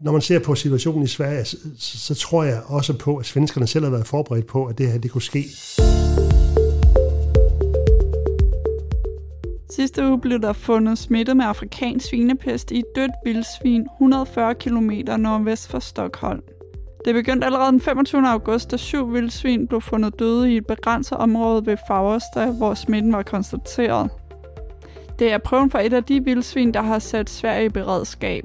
når man ser på situationen i Sverige, så, så tror jeg også på, at svenskerne selv har været forberedt på, at det her det kunne ske. Sidste uge blev der fundet smittet med afrikansk svinepest i et dødt vildsvin 140 km nordvest for Stockholm. Det begyndte allerede den 25. august, da syv vildsvin blev fundet døde i et begrænset område ved Fagersta, hvor smitten var konstateret. Det er prøven for et af de vildsvin, der har sat Sverige i beredskab.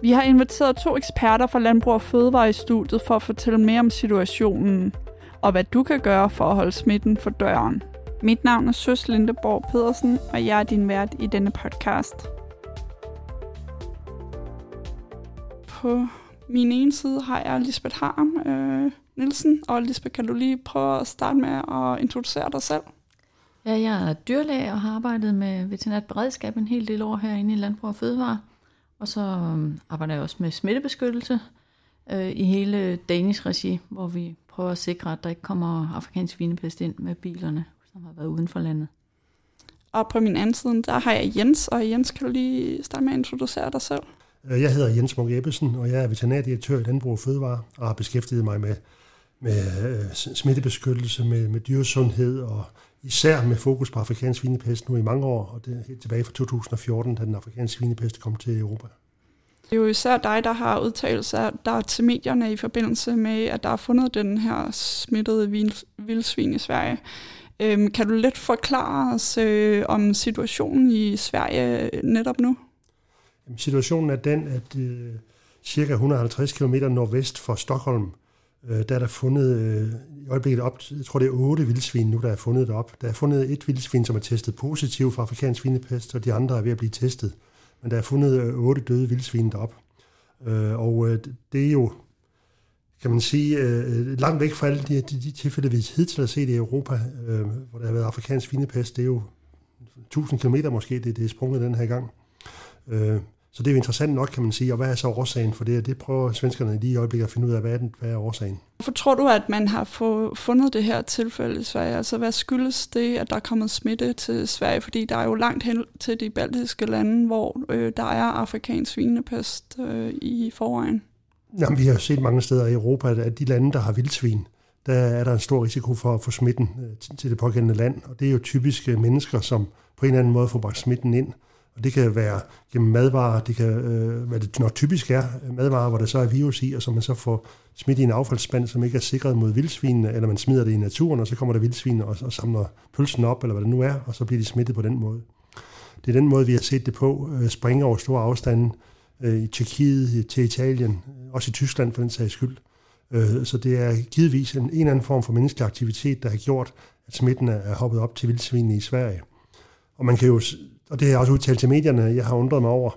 Vi har inviteret to eksperter fra Landbrug og Fødevare i studiet for at fortælle mere om situationen, og hvad du kan gøre for at holde smitten for døren. Mit navn er Søs Lindeborg Pedersen, og jeg er din vært i denne podcast. På min ene side har jeg Lisbeth Harm øh, Nielsen, og Lisbeth, kan du lige prøve at starte med at introducere dig selv? Ja, jeg er dyrlæge og har arbejdet med veterinært beredskab en hel del år herinde i Landbrug og Fødevare. Og så øhm, arbejder jeg også med smittebeskyttelse øh, i hele Danish regi, hvor vi prøver at sikre, at der ikke kommer afrikansk svinepest ind med bilerne, som har været uden for landet. Og på min anden side, der har jeg Jens, og Jens, kan du lige starte med at introducere dig selv? Øh, jeg hedder Jens Munk Ebbesen, og jeg er veterinærdirektør i Landbrug og Fødevare, og har beskæftiget mig med, med øh, smittebeskyttelse, med, med dyresundhed og især med fokus på afrikansk svinepest nu i mange år, og det er helt tilbage fra 2014, da den afrikanske svinepest kom til Europa. Det er jo især dig, der har udtalt sig der til medierne i forbindelse med, at der er fundet den her smittede vildsvin i Sverige. Øhm, kan du lidt forklare os øh, om situationen i Sverige netop nu? Situationen er den, at øh, cirka 150 km nordvest for Stockholm, øh, der er der fundet øh, i øjeblikket op, jeg tror det er otte vildsvin nu, der er fundet op. Der er fundet et vildsvin, som er testet positiv for afrikansk svinepest, og de andre er ved at blive testet. Men der er fundet øh, otte døde vildsvin derop. Øh, og øh, det er jo, kan man sige, øh, langt væk fra alle de, de, de tilfælde, vi hidtil har set i Europa, øh, hvor der har været afrikansk svinepest. Det er jo 1000 km måske, det, det er sprunget den her gang. Øh, så det er jo interessant nok, kan man sige. Og hvad er så årsagen for det? Det prøver svenskerne lige i øjeblikket at finde ud af, hvad er, den, hvad er årsagen. Hvorfor tror du, at man har få, fundet det her tilfælde i Sverige? Altså hvad skyldes det, at der er kommet smitte til Sverige? Fordi der er jo langt hen til de baltiske lande, hvor øh, der er afrikansk svinepest øh, i forvejen. Jamen, vi har jo set mange steder i Europa, at de lande, der har vildsvin, der er der en stor risiko for at få smitten øh, til det pågældende land. Og det er jo typisk mennesker, som på en eller anden måde får bragt smitten ind. Og det kan være gennem madvarer, det kan, øh, hvad det nok typisk er, madvarer, hvor der så er virus i, og som man så får smidt i en affaldsspand, som ikke er sikret mod vildsvinene, eller man smider det i naturen, og så kommer der vildsvin og, og samler pølsen op, eller hvad det nu er, og så bliver de smittet på den måde. Det er den måde, vi har set det på, øh, springe over store afstande øh, i Tjekkiet, til Italien, øh, også i Tyskland for den sags skyld. Øh, så det er givetvis en, en eller anden form for menneskelig aktivitet, der har gjort, at smitten er hoppet op til vildsvinene i Sverige. Og man kan jo og det har jeg også udtalt til medierne, jeg har undret mig over,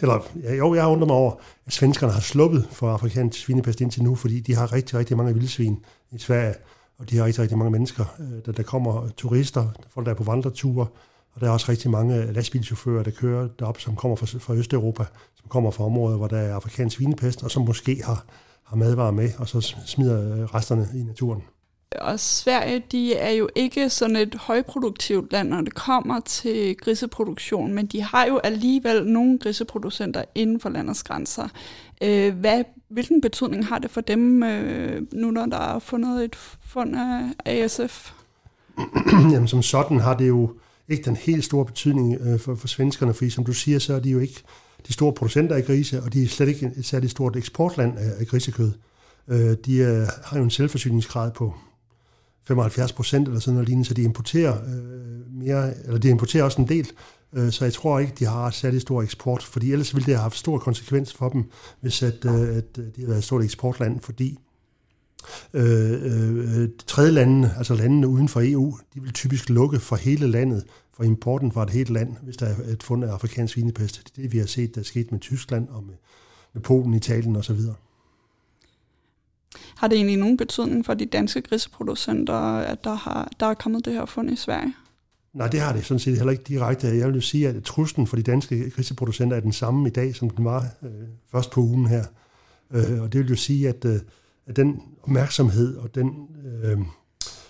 eller ja, jo, jeg har undret mig over, at svenskerne har sluppet for afrikansk svinepest indtil nu, fordi de har rigtig, rigtig mange vildsvin i Sverige, og de har rigtig, rigtig mange mennesker. Øh, der, der kommer turister, folk der er på vandreture, og der er også rigtig mange lastbilchauffører, der kører derop, som kommer fra, fra Østeuropa, som kommer fra områder, hvor der er afrikansk svinepest, og som måske har, har madvarer med, og så smider øh, resterne i naturen og Sverige, de er jo ikke sådan et højproduktivt land, når det kommer til griseproduktion, men de har jo alligevel nogle griseproducenter inden for landets grænser. Øh, hvad, hvilken betydning har det for dem, øh, nu når der er fundet et fund af ASF? Jamen som sådan har det jo ikke den helt store betydning øh, for, for svenskerne, fordi som du siger, så er de jo ikke de store producenter af grise, og de er slet ikke et særligt stort eksportland af, af grisekød. Øh, de er, har jo en selvforsyningsgrad på 75 procent eller sådan noget lignende, så de importerer øh, mere, eller de importerer også en del, øh, så jeg tror ikke, de har særlig stor eksport, fordi ellers ville det have haft stor konsekvens for dem, hvis at, øh, at de havde været et stort eksportland, fordi øh, øh, tredje landene, altså landene uden for EU, de vil typisk lukke for hele landet, for importen fra et helt land, hvis der er et fund af afrikansk svinepest. Det er det, vi har set, der er sket med Tyskland og med, med Polen, Italien osv. Har det egentlig nogen betydning for de danske griseproducenter, at der, har, der er kommet det her fund i Sverige? Nej, det har det sådan set heller ikke direkte. Jeg vil jo sige, at truslen for de danske griseproducenter er den samme i dag, som den var øh, først på ugen her. Øh, og det vil jo sige, at, øh, at den opmærksomhed og den øh,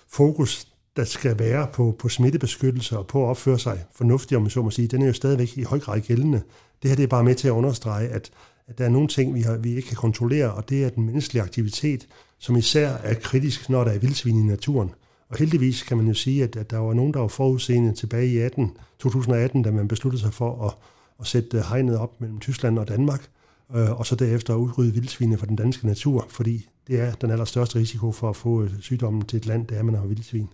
fokus, der skal være på, på smittebeskyttelse og på at opføre sig fornuftigt, om man så må sige, den er jo stadigvæk i høj grad gældende. Det her det er bare med til at understrege, at at der er nogle ting, vi, har, vi ikke kan kontrollere, og det er den menneskelige aktivitet, som især er kritisk, når der er vildsvin i naturen. Og heldigvis kan man jo sige, at, at der var nogen, der var forudseende tilbage i 18, 2018, da man besluttede sig for at, at sætte øh, hegnet op mellem Tyskland og Danmark, øh, og så derefter udrydde vildsvinene fra den danske natur, fordi det er den allerstørste risiko for at få øh, sygdommen til et land, det er, at man har vildsvin.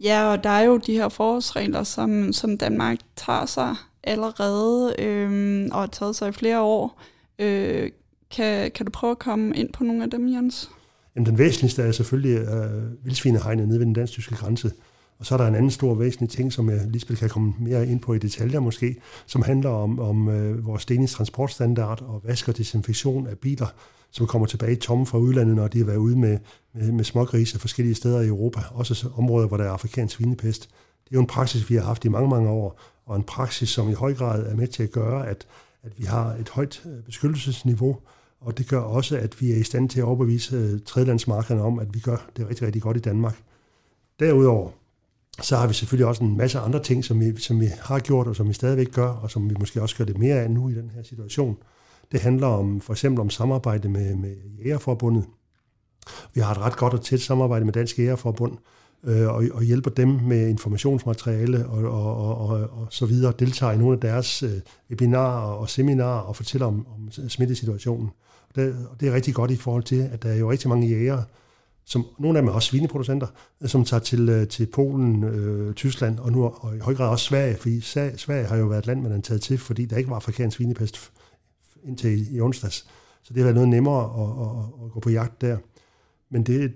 Ja, og der er jo de her forholdsregler, som, som Danmark tager sig allerede øh, og har taget sig i flere år. Øh, kan, kan du prøve at komme ind på nogle af dem, Jens? Jamen, den væsentligste er selvfølgelig øh, vildsvinehegnet nede ved den dansk-tyske grænse. Og så er der en anden stor væsentlig ting, som jeg lige kan komme mere ind på i detaljer måske, som handler om, om øh, vores Danish transportstandard og vask og desinfektion af biler, som kommer tilbage tomme fra udlandet, når de har været ude med, med, med smågrise forskellige steder i Europa, også områder, hvor der er afrikansk svinepest. Det er jo en praksis, vi har haft i mange, mange år, og en praksis, som i høj grad er med til at gøre, at, at vi har et højt øh, beskyttelsesniveau, og det gør også, at vi er i stand til at overbevise øh, tredjelandsmarkederne om, at vi gør det rigtig, rigtig godt i Danmark. Derudover, så har vi selvfølgelig også en masse andre ting, som vi, som vi har gjort, og som vi stadigvæk gør, og som vi måske også gør det mere af nu i den her situation. Det handler om for eksempel om samarbejde med, med Jægerforbundet. Vi har et ret godt og tæt samarbejde med Dansk Jægerforbund, øh, og, og hjælper dem med informationsmateriale og, og, og, og, og så videre, deltager i nogle af deres øh, webinarer og seminarer og fortæller om, om smittesituationen. Det, og det er rigtig godt i forhold til, at der er jo rigtig mange jæger, som nogle af dem er også svineproducenter, øh, som tager til, øh, til Polen, øh, Tyskland og nu og i høj grad også Sverige, fordi Sverige har jo været et land, man har taget til, fordi der ikke var afrikansk svinepest indtil i, i onsdags. Så det har været noget nemmere at, at, at gå på jagt der. Men det,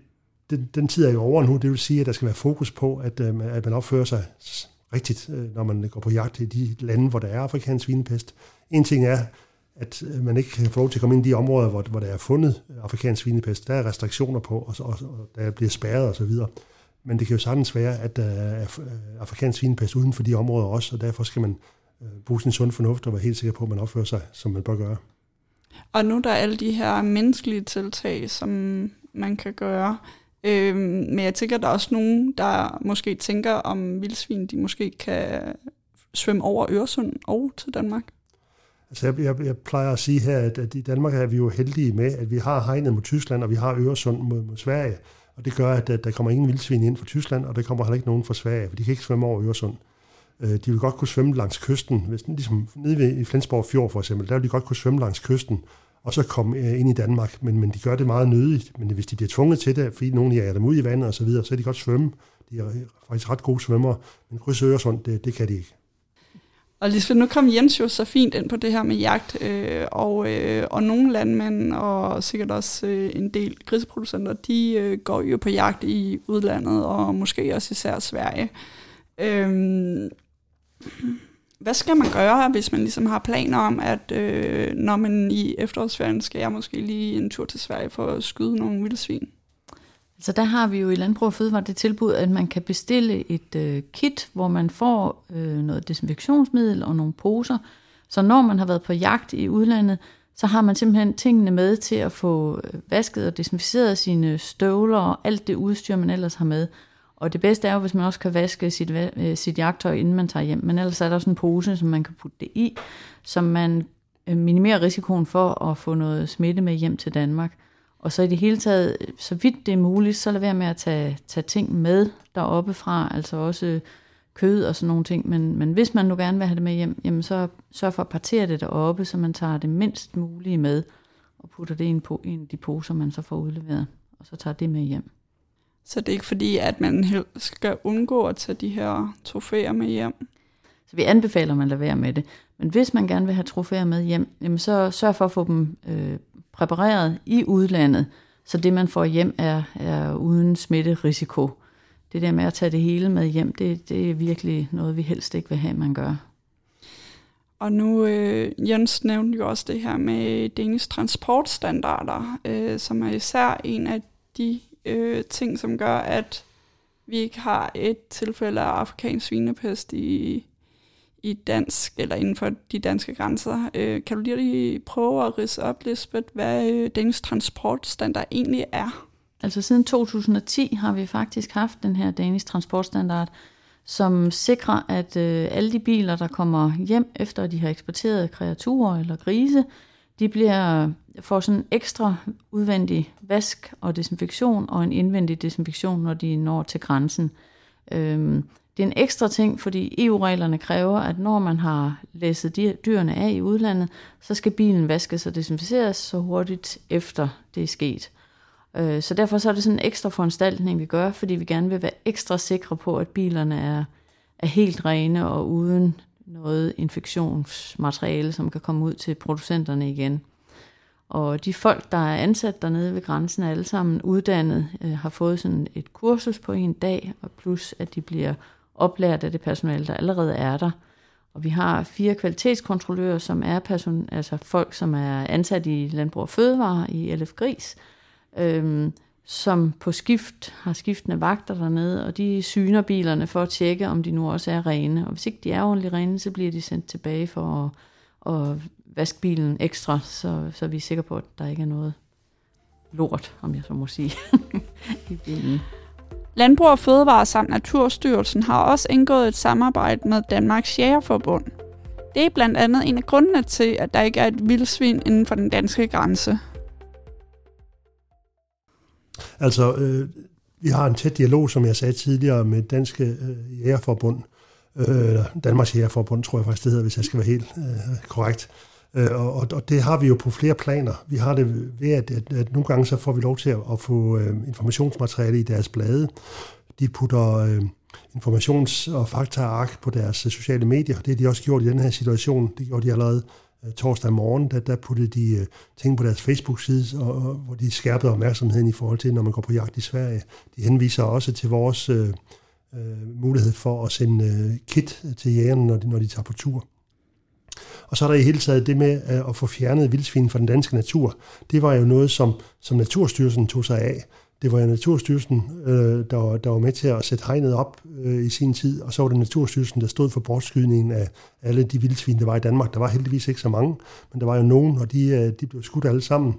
den, den tid er jo over nu. Det vil sige, at der skal være fokus på, at, øh, at man opfører sig rigtigt, øh, når man går på jagt i de lande, hvor der er afrikansk svinepest. En ting er, at øh, man ikke kan få lov til at komme ind i de områder, hvor, hvor der er fundet øh, afrikansk svinepest. Der er restriktioner på, og, og, og der bliver spærret osv. Men det kan jo sagtens være, at øh, der er afrikansk svinepest uden for de områder også, og derfor skal man bruge sin sund fornuft og være helt sikker på, at man opfører sig, som man bør gøre. Og nu der er alle de her menneskelige tiltag, som man kan gøre. Øhm, men jeg tænker, der er også nogen, der måske tænker om vildsvin, de måske kan svømme over Øresund og til Danmark. Altså jeg, jeg, jeg plejer at sige her, at, at i Danmark er vi jo heldige med, at vi har hegnet mod Tyskland, og vi har Øresund mod, mod Sverige. Og det gør, at, at der kommer ingen vildsvin ind fra Tyskland, og der kommer heller ikke nogen fra Sverige, for de kan ikke svømme over Øresund. Øh, de vil godt kunne svømme langs kysten. Hvis, ligesom nede ved, i Flensborg Fjord for eksempel, der vil de godt kunne svømme langs kysten, og så komme øh, ind i Danmark. Men, men de gør det meget nødigt. Men hvis de bliver tvunget til det, fordi nogen jager dem ud i vandet og så videre, så er de godt svømme. De er øh, faktisk ret gode svømmer, men krydse Øresund, det, det kan de ikke. Og Lisbeth, nu kom Jens jo så fint ind på det her med jagt, øh, og, øh, og nogle landmænd, og sikkert også øh, en del griseproducenter, de øh, går jo på jagt i udlandet, og måske også især Sverige. Øh, hvad skal man gøre, hvis man ligesom har planer om, at øh, når man i efterårsferien skal jeg måske lige en tur til Sverige for at skyde nogle vildsvin? Så der har vi jo i Landbrug og Fødevare det tilbud, at man kan bestille et øh, kit, hvor man får øh, noget desinfektionsmiddel og nogle poser. Så når man har været på jagt i udlandet, så har man simpelthen tingene med til at få øh, vasket og desinficeret sine støvler og alt det udstyr, man ellers har med. Og det bedste er jo, hvis man også kan vaske sit, øh, sit jagttøj, inden man tager hjem. Men ellers er der også en pose, som man kan putte det i, som man øh, minimerer risikoen for at få noget smitte med hjem til Danmark. Og så i det hele taget, så vidt det er muligt, så lad være med at tage, tage ting med deroppe fra, altså også kød og sådan nogle ting. Men, men hvis man nu gerne vil have det med hjem, jamen så sørg for at partere det deroppe, så man tager det mindst mulige med, og putter det ind på en af de poser, man så får udleveret, og så tager det med hjem. Så det er ikke fordi, at man skal undgå at tage de her trofæer med hjem? Så vi anbefaler, at man lader være med det. Men hvis man gerne vil have trofæer med hjem, jamen så sørg for at få dem øh, præpareret i udlandet, så det man får hjem er, er uden smitterisiko. Det der med at tage det hele med hjem, det, det er virkelig noget, vi helst ikke vil have, man gør. Og nu, øh, Jens nævnte jo også det her med Danish transportstandarder, øh, som er især en af de øh, ting, som gør, at vi ikke har et tilfælde af afrikansk svinepest i, i dansk, eller inden for de danske grænser. Øh, kan du lige prøve at rise op, Lisbeth, hvad øh, dansk transportstandard egentlig er? Altså siden 2010 har vi faktisk haft den her Danish transportstandard, som sikrer, at øh, alle de biler, der kommer hjem efter at de har eksporteret kreaturer eller grise, de bliver får sådan ekstra udvendig vask og desinfektion og en indvendig desinfektion, når de når til grænsen. Øhm, det er en ekstra ting, fordi EU-reglerne kræver, at når man har læsset de, dyrene af i udlandet, så skal bilen vaskes og desinficeres så hurtigt efter det er sket. Øh, så derfor så er det sådan en ekstra foranstaltning, vi gør, fordi vi gerne vil være ekstra sikre på, at bilerne er, er helt rene og uden noget infektionsmateriale, som kan komme ud til producenterne igen. Og de folk, der er ansat dernede ved grænsen, er alle sammen uddannet, øh, har fået sådan et kursus på en dag, og plus at de bliver oplært af det personale, der allerede er der. Og vi har fire kvalitetskontrollører, som er person, altså folk, som er ansat i Landbrug og Fødevare i LF Gris, øhm, som på skift har skiftende vagter dernede, og de syner bilerne for at tjekke, om de nu også er rene. Og hvis ikke de er ordentligt rene, så bliver de sendt tilbage for at, at vaske bilen ekstra, så, så vi er sikre på, at der ikke er noget lort, om jeg så må sige, i bilen. Landbrug og Fødevare samt Naturstyrelsen har også indgået et samarbejde med Danmarks Jægerforbund. Det er blandt andet en af grundene til, at der ikke er et vildsvin inden for den danske grænse. Altså, øh, vi har en tæt dialog, som jeg sagde tidligere, med Danske øh, Jægerforbund, øh, Danmarks Jægerforbund, tror jeg faktisk det hedder, hvis jeg skal være helt øh, korrekt. Øh, og, og det har vi jo på flere planer. Vi har det ved, at, at, at nogle gange så får vi lov til at, at få øh, informationsmateriale i deres blade. De putter øh, informations- og faktaark på deres øh, sociale medier. Det har de også gjort i den her situation. Det gjorde de allerede Øh, torsdag morgen. Der, der puttede de øh, ting på deres Facebook-side, og, og, hvor de skærpede opmærksomheden i forhold til, når man går på jagt i Sverige. De henviser også til vores øh, øh mulighed for at sende øh, kit til jægerne, når de, når de tager på tur. Og så er der i hele taget det med at få fjernet vildsvin fra den danske natur. Det var jo noget, som, som Naturstyrelsen tog sig af. Det var Naturstyrelsen, øh, der, var, der var med til at sætte hegnet op øh, i sin tid, og så var det Naturstyrelsen, der stod for bortskydningen af alle de vildsvin, der var i Danmark. Der var heldigvis ikke så mange, men der var jo nogen, og de, øh, de blev skudt alle sammen.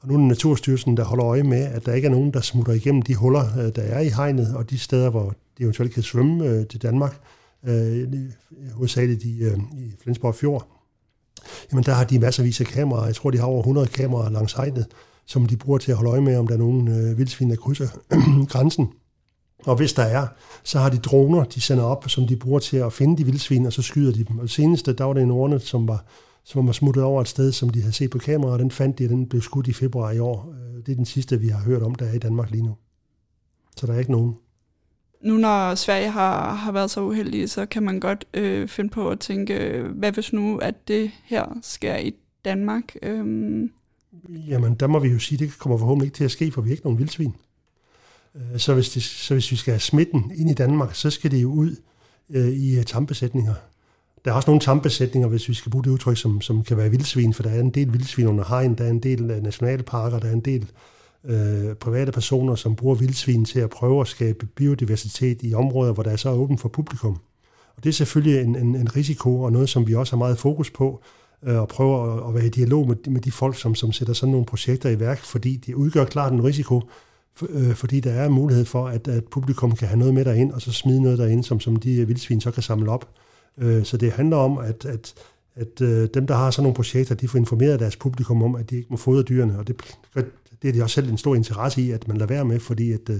Og nu er det Naturstyrelsen, der holder øje med, at der ikke er nogen, der smutter igennem de huller, øh, der er i hegnet, og de steder, hvor de eventuelt kan svømme øh, til Danmark, øh, hovedsageligt i, øh, i Flensborg Fjord jamen der har de masservis af kameraer. Jeg tror, de har over 100 kameraer langs hegnet, som de bruger til at holde øje med, om der er nogen øh, vildsvin, der krydser grænsen. Og hvis der er, så har de droner, de sender op, som de bruger til at finde de vildsvin, og så skyder de dem. Og seneste, der var det en ordne, som var, som var smuttet over et sted, som de havde set på kamera, og den fandt de, og den blev skudt i februar i år. Øh, det er den sidste, vi har hørt om, der er i Danmark lige nu. Så der er ikke nogen nu når Sverige har, har været så uheldige, så kan man godt øh, finde på at tænke, hvad hvis nu, at det her sker i Danmark? Øh, Jamen, der må vi jo sige, det kommer forhåbentlig ikke til at ske, for vi er ikke nogen vildsvin. Øh, så hvis, det, så hvis vi skal have smitten ind i Danmark, så skal det jo ud øh, i øh, tampesætninger. Der er også nogle tampesætninger, hvis vi skal bruge det udtryk, som, som kan være vildsvin, for der er en del vildsvin under hegn, der er en del øh, nationalparker, der er en del øh, private personer, som bruger vildsvin til at prøve at skabe biodiversitet i områder, hvor der er så åbent for publikum. Og det er selvfølgelig en, en, en risiko, og noget, som vi også har meget fokus på, Øh, og prøver at, være i dialog med, med de folk, som, som sætter sådan nogle projekter i værk, fordi det udgør klart en risiko, for, øh, fordi der er mulighed for, at, at publikum kan have noget med derind, og så smide noget derind, som, som de øh, vildsvin så kan samle op. Øh, så det handler om, at, at at øh, dem, der har sådan nogle projekter, de får informeret deres publikum om, at de ikke må fodre dyrene, og det, det er de også selv en stor interesse i, at man lader være med, fordi at, øh,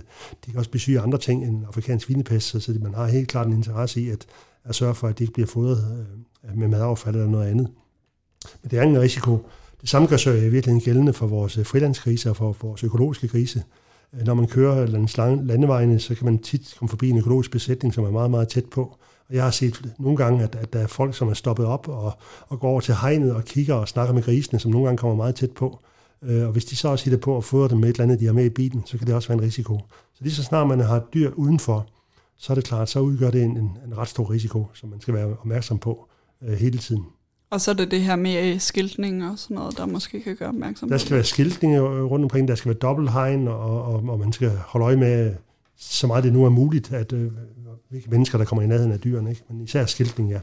de kan også blive andre ting end afrikansk svinepest, så man har helt klart en interesse i at, at sørge for, at de ikke bliver fodret øh, med madaffald eller noget andet. Men det er ingen risiko. Det samme gør sig i virkeligheden gældende for vores øh, frilandskrise og for vores økologiske krise. Øh, når man kører langs landevejene, så kan man tit komme forbi en økologisk besætning, som er meget, meget tæt på. Og jeg har set nogle gange, at, at der er folk, som er stoppet op og, og går over til hegnet og kigger og snakker med grisene, som nogle gange kommer meget tæt på. Øh, og hvis de så også hitter på at fodre dem med et eller andet, de har med i bilen, så kan det også være en risiko. Så lige så snart man har dyr udenfor, så er det klart, så udgør det en, en, en ret stor risiko, som man skal være opmærksom på øh, hele tiden. Og så er det det her med skiltning og sådan noget, der måske kan gøre opmærksom på Der skal være skiltning rundt omkring, der skal være dobbelthegn, og, og, og man skal holde øje med, så meget det nu er muligt, at øh, hvilke mennesker, der kommer i nærheden af dyrene. Ikke? Men især skiltning, ja.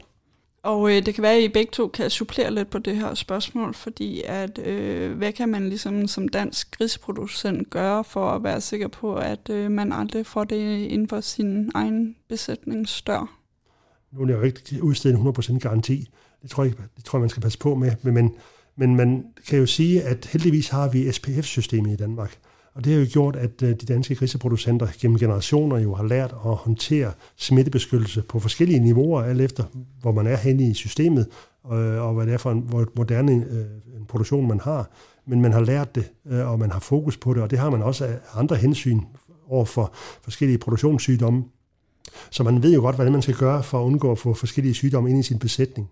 Og øh, det kan være, at I begge to kan supplere lidt på det her spørgsmål, fordi at øh, hvad kan man ligesom som dansk griseproducent gøre for at være sikker på, at øh, man aldrig får det inden for sin egen besætningsdør? Nu er det jo ikke udstedt en 100% garanti. Det tror, jeg, det tror jeg, man skal passe på med. Men, men man kan jo sige, at heldigvis har vi SPF-systemet i Danmark. Og det har jo gjort, at øh, de danske griseproducenter gennem generationer jo har lært at håndtere smittebeskyttelse på forskellige niveauer, alt efter hvor man er henne i systemet, øh, og hvad det er for en moderne øh, en produktion, man har. Men man har lært det, og man har fokus på det, og det har man også af andre hensyn over for forskellige produktionssygdomme. Så man ved jo godt, hvad man skal gøre for at undgå at få forskellige sygdomme ind i sin besætning.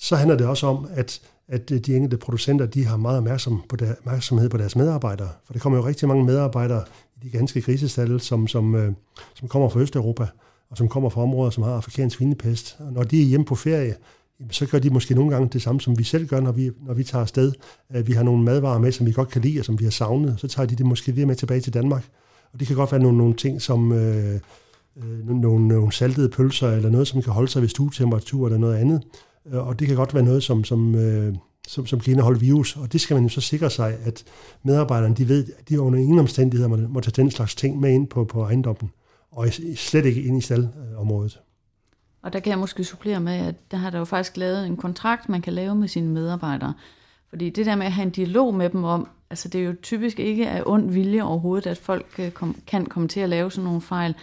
Så handler det også om, at at de enkelte producenter de har meget opmærksom på der, opmærksomhed på deres medarbejdere. For der kommer jo rigtig mange medarbejdere i de ganske grisestalle, som, som, øh, som kommer fra Østeuropa, og som kommer fra områder, som har afrikansk svinepest. Og når de er hjemme på ferie, så gør de måske nogle gange det samme, som vi selv gør, når vi, når vi tager afsted. Vi har nogle madvarer med, som vi godt kan lide, og som vi har savnet. Så tager de det måske lige med tilbage til Danmark. Og det kan godt være nogle, nogle ting som øh, øh, nogle, nogle saltede pølser, eller noget, som kan holde sig ved stuetemperatur, eller noget andet. Øh, og det kan godt være noget, som, som, øh, som, som kan indeholde virus, og det skal man jo så sikre sig, at medarbejderne de ved, at de under ingen omstændigheder må, må tage den slags ting med ind på, på ejendommen, og slet ikke ind i staldområdet. Og der kan jeg måske supplere med, at der har der jo faktisk lavet en kontrakt, man kan lave med sine medarbejdere. Fordi det der med at have en dialog med dem om, altså det er jo typisk ikke af ond vilje overhovedet, at folk øh, kan komme til at lave sådan nogle fejl.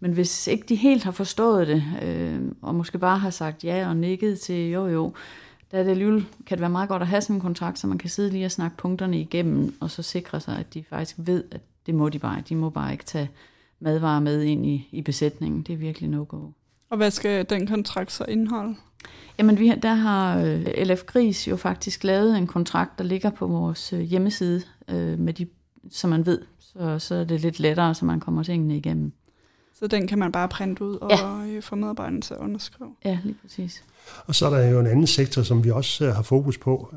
Men hvis ikke de helt har forstået det, øh, og måske bare har sagt ja og nikket til jo jo, der er det alligevel, kan det være meget godt at have sådan en kontrakt, så man kan sidde lige og snakke punkterne igennem, og så sikre sig, at de faktisk ved, at det må de bare. De må bare ikke tage madvarer med ind i, i besætningen. Det er virkelig no-go. Og hvad skal den kontrakt så indeholde? Jamen, vi, der har øh, LF Gris jo faktisk lavet en kontrakt, der ligger på vores øh, hjemmeside, øh, med de, så man ved, så, så er det lidt lettere, så man kommer tingene igennem. Så den kan man bare printe ud og ja. Øh, få medarbejderne til at underskrive? Ja, lige præcis. Og så er der jo en anden sektor, som vi også øh, har fokus på,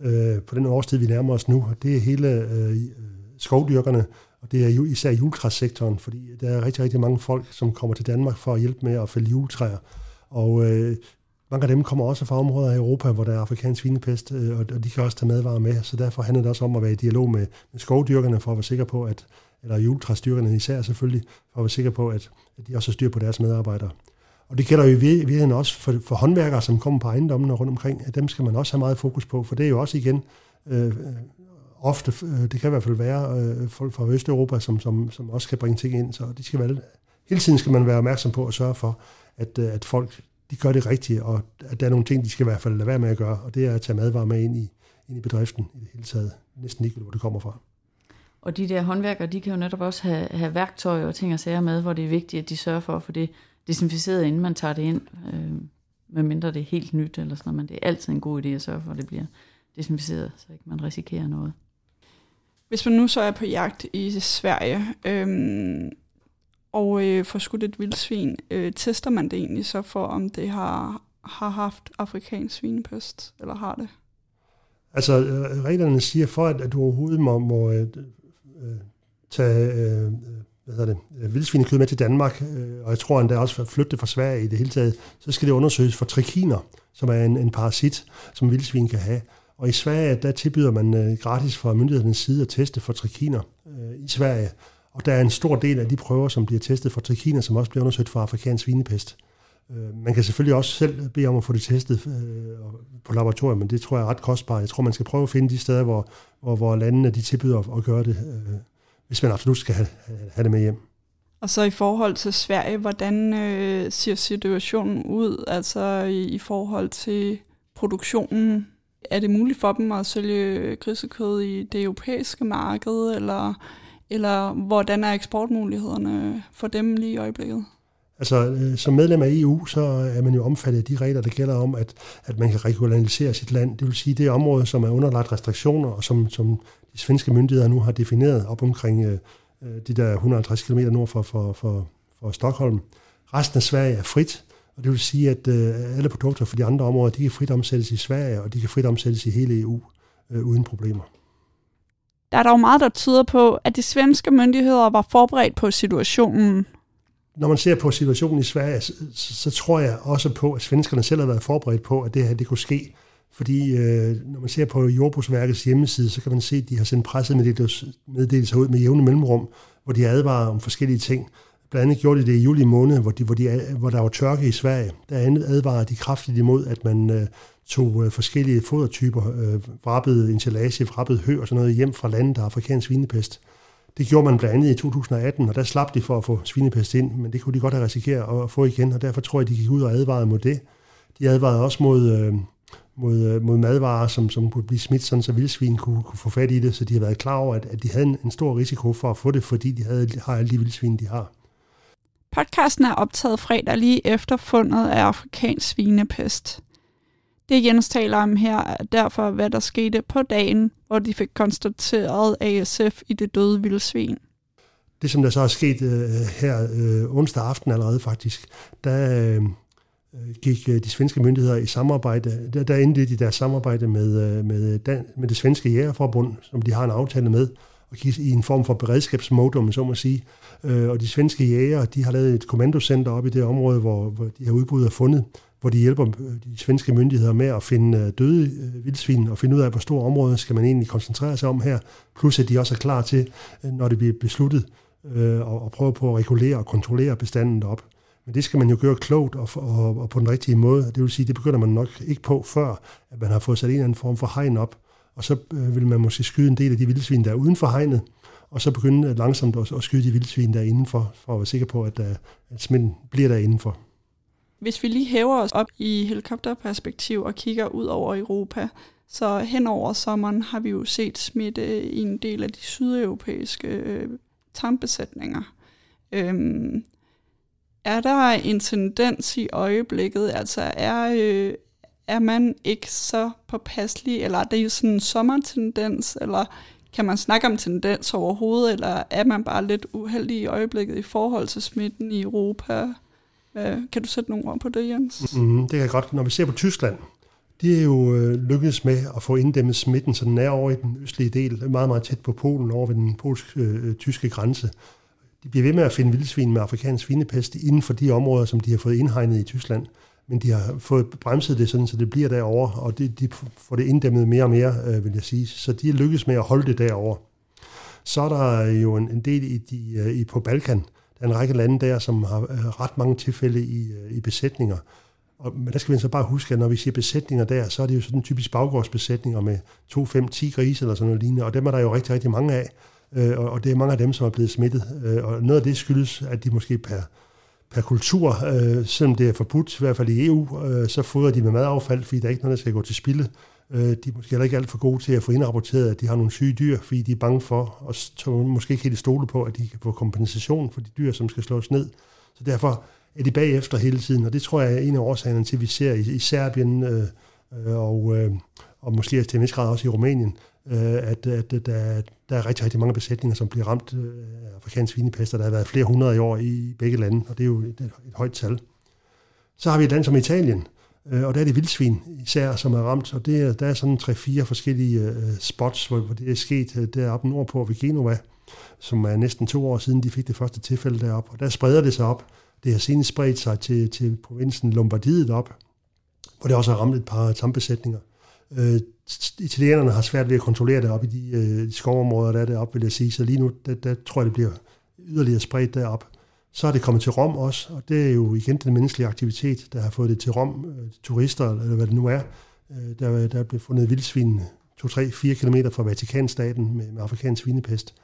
øh, på den årstid, vi nærmer os nu, og det er hele øh, skovdyrkerne, og det er jo især juletræssektoren, fordi der er rigtig, rigtig mange folk, som kommer til Danmark for at hjælpe med at fælde juletræer. Og øh, mange af dem kommer også fra områder i Europa, hvor der er afrikansk svinepest, øh, og de kan også tage madvarer med, så derfor handler det også om at være i dialog med, med skovdyrkerne for at være sikker på, at eller juletræsdyrkerne især selvfølgelig, for at være sikker på, at, at de også har styr på deres medarbejdere. Og det gælder jo i virkeligheden også for, for håndværkere, som kommer på ejendommen og rundt omkring. At dem skal man også have meget fokus på, for det er jo også igen øh, øh, ofte, øh, det kan i hvert fald være øh, folk fra Østeuropa, som, som, som også kan bringe ting ind. Så de skal vel, hele tiden skal man være opmærksom på at sørge for, at, øh, at folk de gør det rigtige, og at der er nogle ting, de skal i hvert fald lade være med at gøre, og det er at tage madvarer med ind i, ind i bedriften i det hele taget. Næsten ikke, hvor det kommer fra. Og de der håndværkere, de kan jo netop også have, have værktøj og ting og sager med, hvor det er vigtigt, at de sørger for at få det desinficeret, inden man tager det ind. Øh, medmindre det er helt nyt eller sådan noget, men det er altid en god idé at sørge for, at det bliver desinficeret, så ikke man risikerer noget. Hvis man nu så er på jagt i Sverige, øhm, og øh, får skudt et vildsvin, øh, tester man det egentlig så for, om det har, har haft afrikansk svinepest, eller har det? Altså, øh, reglerne siger, for at, at du overhovedet må, må øh, øh, Øh, tage øh, hvad hedder det, øh, vildsvinekød med til Danmark, øh, og jeg tror endda også flytte det fra Sverige i det hele taget, så skal det undersøges for trikiner, som er en, en parasit, som vildsvin kan have. Og i Sverige, der tilbyder man øh, gratis fra myndighedernes side at teste for trikiner øh, i Sverige. Og der er en stor del af de prøver, som bliver testet for trikiner, som også bliver undersøgt for afrikansk svinepest. Øh, man kan selvfølgelig også selv bede om at få det testet øh, på laboratoriet, men det tror jeg er ret kostbart. Jeg tror, man skal prøve at finde de steder, hvor, hvor, hvor landene de tilbyder at gøre det, øh, hvis man absolut skal have, have det med hjem. Og så i forhold til Sverige, hvordan øh, ser situationen ud, altså i, i forhold til produktionen? Er det muligt for dem at sælge grisekød i det europæiske marked, eller, eller hvordan er eksportmulighederne for dem lige i øjeblikket? Altså, øh, som medlem af EU, så er man jo omfattet af de regler, der gælder om, at, at man kan regionalisere sit land. Det vil sige, det er områder, som er underlagt restriktioner, og som, som de svenske myndigheder nu har defineret op omkring øh, øh de der 150 km nord for, for, for, for Stockholm. Resten af Sverige er frit, og det vil sige, at øh, alle produkter fra de andre områder, de kan frit omsættes i Sverige, og de kan frit omsættes i hele EU øh, uden problemer. Der er dog meget, der tyder på, at de svenske myndigheder var forberedt på situationen, når man ser på situationen i Sverige, så, så tror jeg også på, at svenskerne selv har været forberedt på, at det her det kunne ske. Fordi øh, når man ser på Jordbrugsværkets hjemmeside, så kan man se, at de har sendt pressemeddelelser ud med jævne mellemrum, hvor de advarer om forskellige ting. Blandt andet gjorde de det i juli måned, hvor, de, hvor, de, hvor der var tørke i Sverige. Der andet advarer de kraftigt imod, at man øh, tog øh, forskellige fodertyper, øh, vrappet ensilage, vrappet hø og sådan noget hjem fra landet, der er afrikansk svinepest. Det gjorde man blandt andet i 2018, og der slap de for at få svinepest ind, men det kunne de godt have risikeret at få igen, og derfor tror jeg, de gik ud og advarede mod det. De advarede også mod, øh, mod, øh, mod madvarer, som, som kunne blive smidt, sådan så vildsvin kunne, kunne få fat i det, så de har været klar over, at, at de havde en, en stor risiko for at få det, fordi de havde, har alle de vildsvin, de har. Podcasten er optaget fredag lige efter fundet af afrikansk svinepest. Det Jens taler om her er derfor, hvad der skete på dagen, hvor de fik konstateret ASF i det døde vildsvin. Det, som der så er sket øh, her øh, onsdag aften allerede faktisk, der øh, gik øh, de svenske myndigheder i samarbejde, der, der endte de deres samarbejde med, øh, med, Dan, med det svenske jægerforbund, som de har en aftale med, og gik i en form for beredskabsmodum, så må sige. Øh, og de svenske jæger, de har lavet et kommandocenter op i det område, hvor, hvor de her udbrud er fundet, hvor de hjælper øh, de svenske myndigheder med at finde øh, døde øh, vildsvin og finde ud af, hvor store områder skal man egentlig koncentrere sig om her. Plus at de også er klar til, når det bliver besluttet, at prøve på at regulere og kontrollere bestanden op. Men det skal man jo gøre klogt og, og, og på den rigtige måde. Det vil sige, det begynder man nok ikke på, før at man har fået sat en eller anden form for hegn op. Og så vil man måske skyde en del af de vildsvin, der er uden for hegnet, og så begynde langsomt at, at skyde de vildsvin, der er indenfor, for at være sikker på, at, at smitten bliver der indenfor. Hvis vi lige hæver os op i helikopterperspektiv og kigger ud over Europa, så hen over sommeren har vi jo set smitte i en del af de sydeuropæiske øh, tarmbesætninger. Øhm, er der en tendens i øjeblikket, altså er, øh, er man ikke så påpasselig, eller er det jo sådan en sommertendens, eller kan man snakke om tendens overhovedet, eller er man bare lidt uheldig i øjeblikket i forhold til smitten i Europa? Kan du sætte nogle ord på det, Jens? Mm, det kan jeg godt. Når vi ser på Tyskland, de er jo øh, lykkedes med at få inddæmmet smitten, så den er over i den østlige del, meget, meget tæt på Polen, over ved den polsk-tyske øh, grænse. De bliver ved med at finde vildsvin med afrikansk svinepest inden for de områder, som de har fået indhegnet i Tyskland. Men de har fået bremset det sådan, så det bliver derovre, og de, de får det inddæmmet mere og mere, øh, vil jeg sige. Så de er lykkedes med at holde det derovre. Så er der jo en, en del i, de, øh, i på Balkan, der er en række lande der, som har øh, ret mange tilfælde i, øh, i besætninger. Og, men der skal vi så bare huske, at når vi siger besætninger der, så er det jo sådan typisk baggårdsbesætninger med 2, 5, 10 grise eller sådan noget lignende, og dem er der jo rigtig, rigtig mange af. Øh, og, og det er mange af dem, som er blevet smittet. Øh, og noget af det skyldes, at de måske per, per kultur, øh, selvom det er forbudt, i hvert fald i EU, øh, så fodrer de med madaffald, fordi der er ikke noget, der skal gå til spilde. Øh, de er måske heller ikke alt for gode til at få indrapporteret, at de har nogle syge dyr, fordi de er bange for, og måske ikke helt stole på, at de kan få kompensation for de dyr, som skal slås ned. Så derfor er de bagefter hele tiden, og det tror jeg er en af årsagerne til, at vi ser i, i Serbien øh, øh og, øh, og måske til en vis grad også i Rumænien, øh, at, at der, der er rigtig, rigtig mange besætninger, som bliver ramt øh, af afrikansk svinepest, og der har været flere hundrede i år i begge lande, og det er jo et, et højt tal. Så har vi et land som Italien, Øh, og der er det vildsvin især, som er ramt, og det er, der er sådan tre-fire forskellige øh, spots, hvor, det er sket øh, deroppe nordpå ved Genova, som er næsten to år siden, de fik det første tilfælde deroppe. Og der spreder det sig op. Det har senest spredt sig til, til provinsen Lombardiet op, hvor det også har ramt et par tambesætninger. Øh, italienerne har svært ved at kontrollere det op i de, øh, de skovområder, der er deroppe, vil jeg sige. Så lige nu, der, der tror jeg, det bliver yderligere spredt derop. Så er det kommet til Rom også, og det er jo igen den menneskelige aktivitet, der har fået det til Rom, øh, turister, eller hvad det nu er. Øh, der, der blev fundet vildsvin 2-3-4 km fra Vatikanstaten med, med afrikansk svinepest.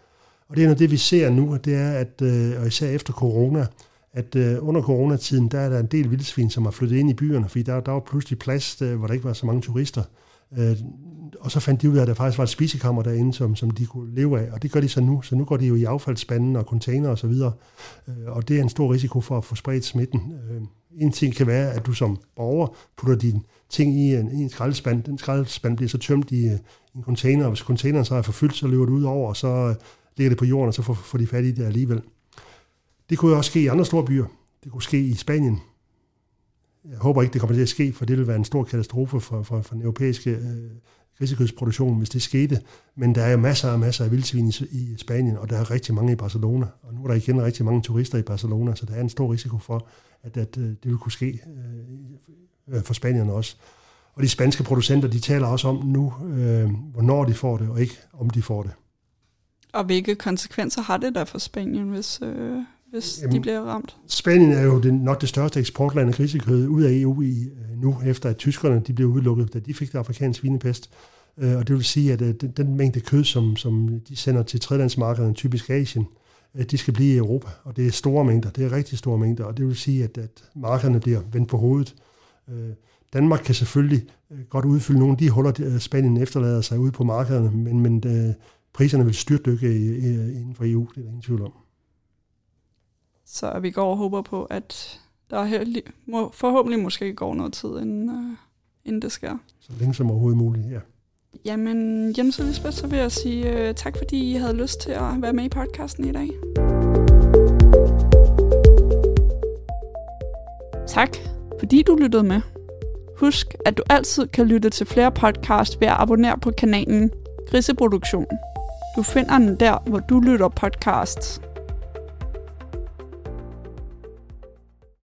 Og det er noget det, vi ser nu, det er, at, øh, og især efter corona, at under coronatiden, der er der en del vildsvin, som har flyttet ind i byerne, fordi der, der var pludselig plads, hvor der ikke var så mange turister. Øh, og så fandt de ud af, at der faktisk var et spisekammer derinde, som, som de kunne leve af, og det gør de så nu. Så nu går de jo i affaldsspanden og container og så videre, øh, og det er en stor risiko for at få spredt smitten. Øh, en ting kan være, at du som borger putter dine ting i en, i en skraldespand. Den skraldespand bliver så tømt i, øh, i en container, og hvis containeren så er forfyldt, så løber det ud over, og så øh, ligger det på jorden, og så får, får de fat i det alligevel. Det kunne jo også ske i andre store byer. Det kunne ske i Spanien, jeg håber ikke, det kommer til at ske, for det vil være en stor katastrofe for, for, for den europæiske øh, grisekødsproduktionen, hvis det skete. Men der er jo masser og masser af vildsvin i, i Spanien, og der er rigtig mange i Barcelona. Og nu er der igen rigtig mange turister i Barcelona, så der er en stor risiko for, at, at øh, det vil kunne ske øh, øh for spanierne også. Og de spanske producenter, de taler også om nu, øh, hvornår de får det, og ikke om de får det. Og hvilke konsekvenser har det der for Spanien, hvis, øh, hvis Jamen, de bliver ramt? Spanien er jo det, nok det største eksportland af grisekød ud af EU i, øh, nu, efter at tyskerne de blev udelukket, da de fik det afrikanske svinepest. Øh, og det vil sige, at øh, den, den mængde kød, som, som de sender til tredjelandsmarkederne, typisk Asien, de skal blive i Europa. Og det er store mængder, det er rigtig store mængder, og det vil sige, at, at markederne bliver vendt på hovedet. Danmark kan selvfølgelig godt udfylde nogle af de huller, Spanien efterlader sig ude på markederne, men, men priserne vil styrtdykke inden for EU, det er der ingen tvivl om. Så vi går og håber på, at der heldig, må, forhåbentlig måske går noget tid, inden, uh, inden det sker. Så længe som overhovedet muligt, ja. Jamen, Jens og Lisbeth, så vil jeg sige uh, tak, fordi I havde lyst til at være med i podcasten i dag. Tak, fordi du lyttede med. Husk, at du altid kan lytte til flere podcasts ved at abonnere på kanalen Griseproduktion. Du finder den der, hvor du lytter podcasts.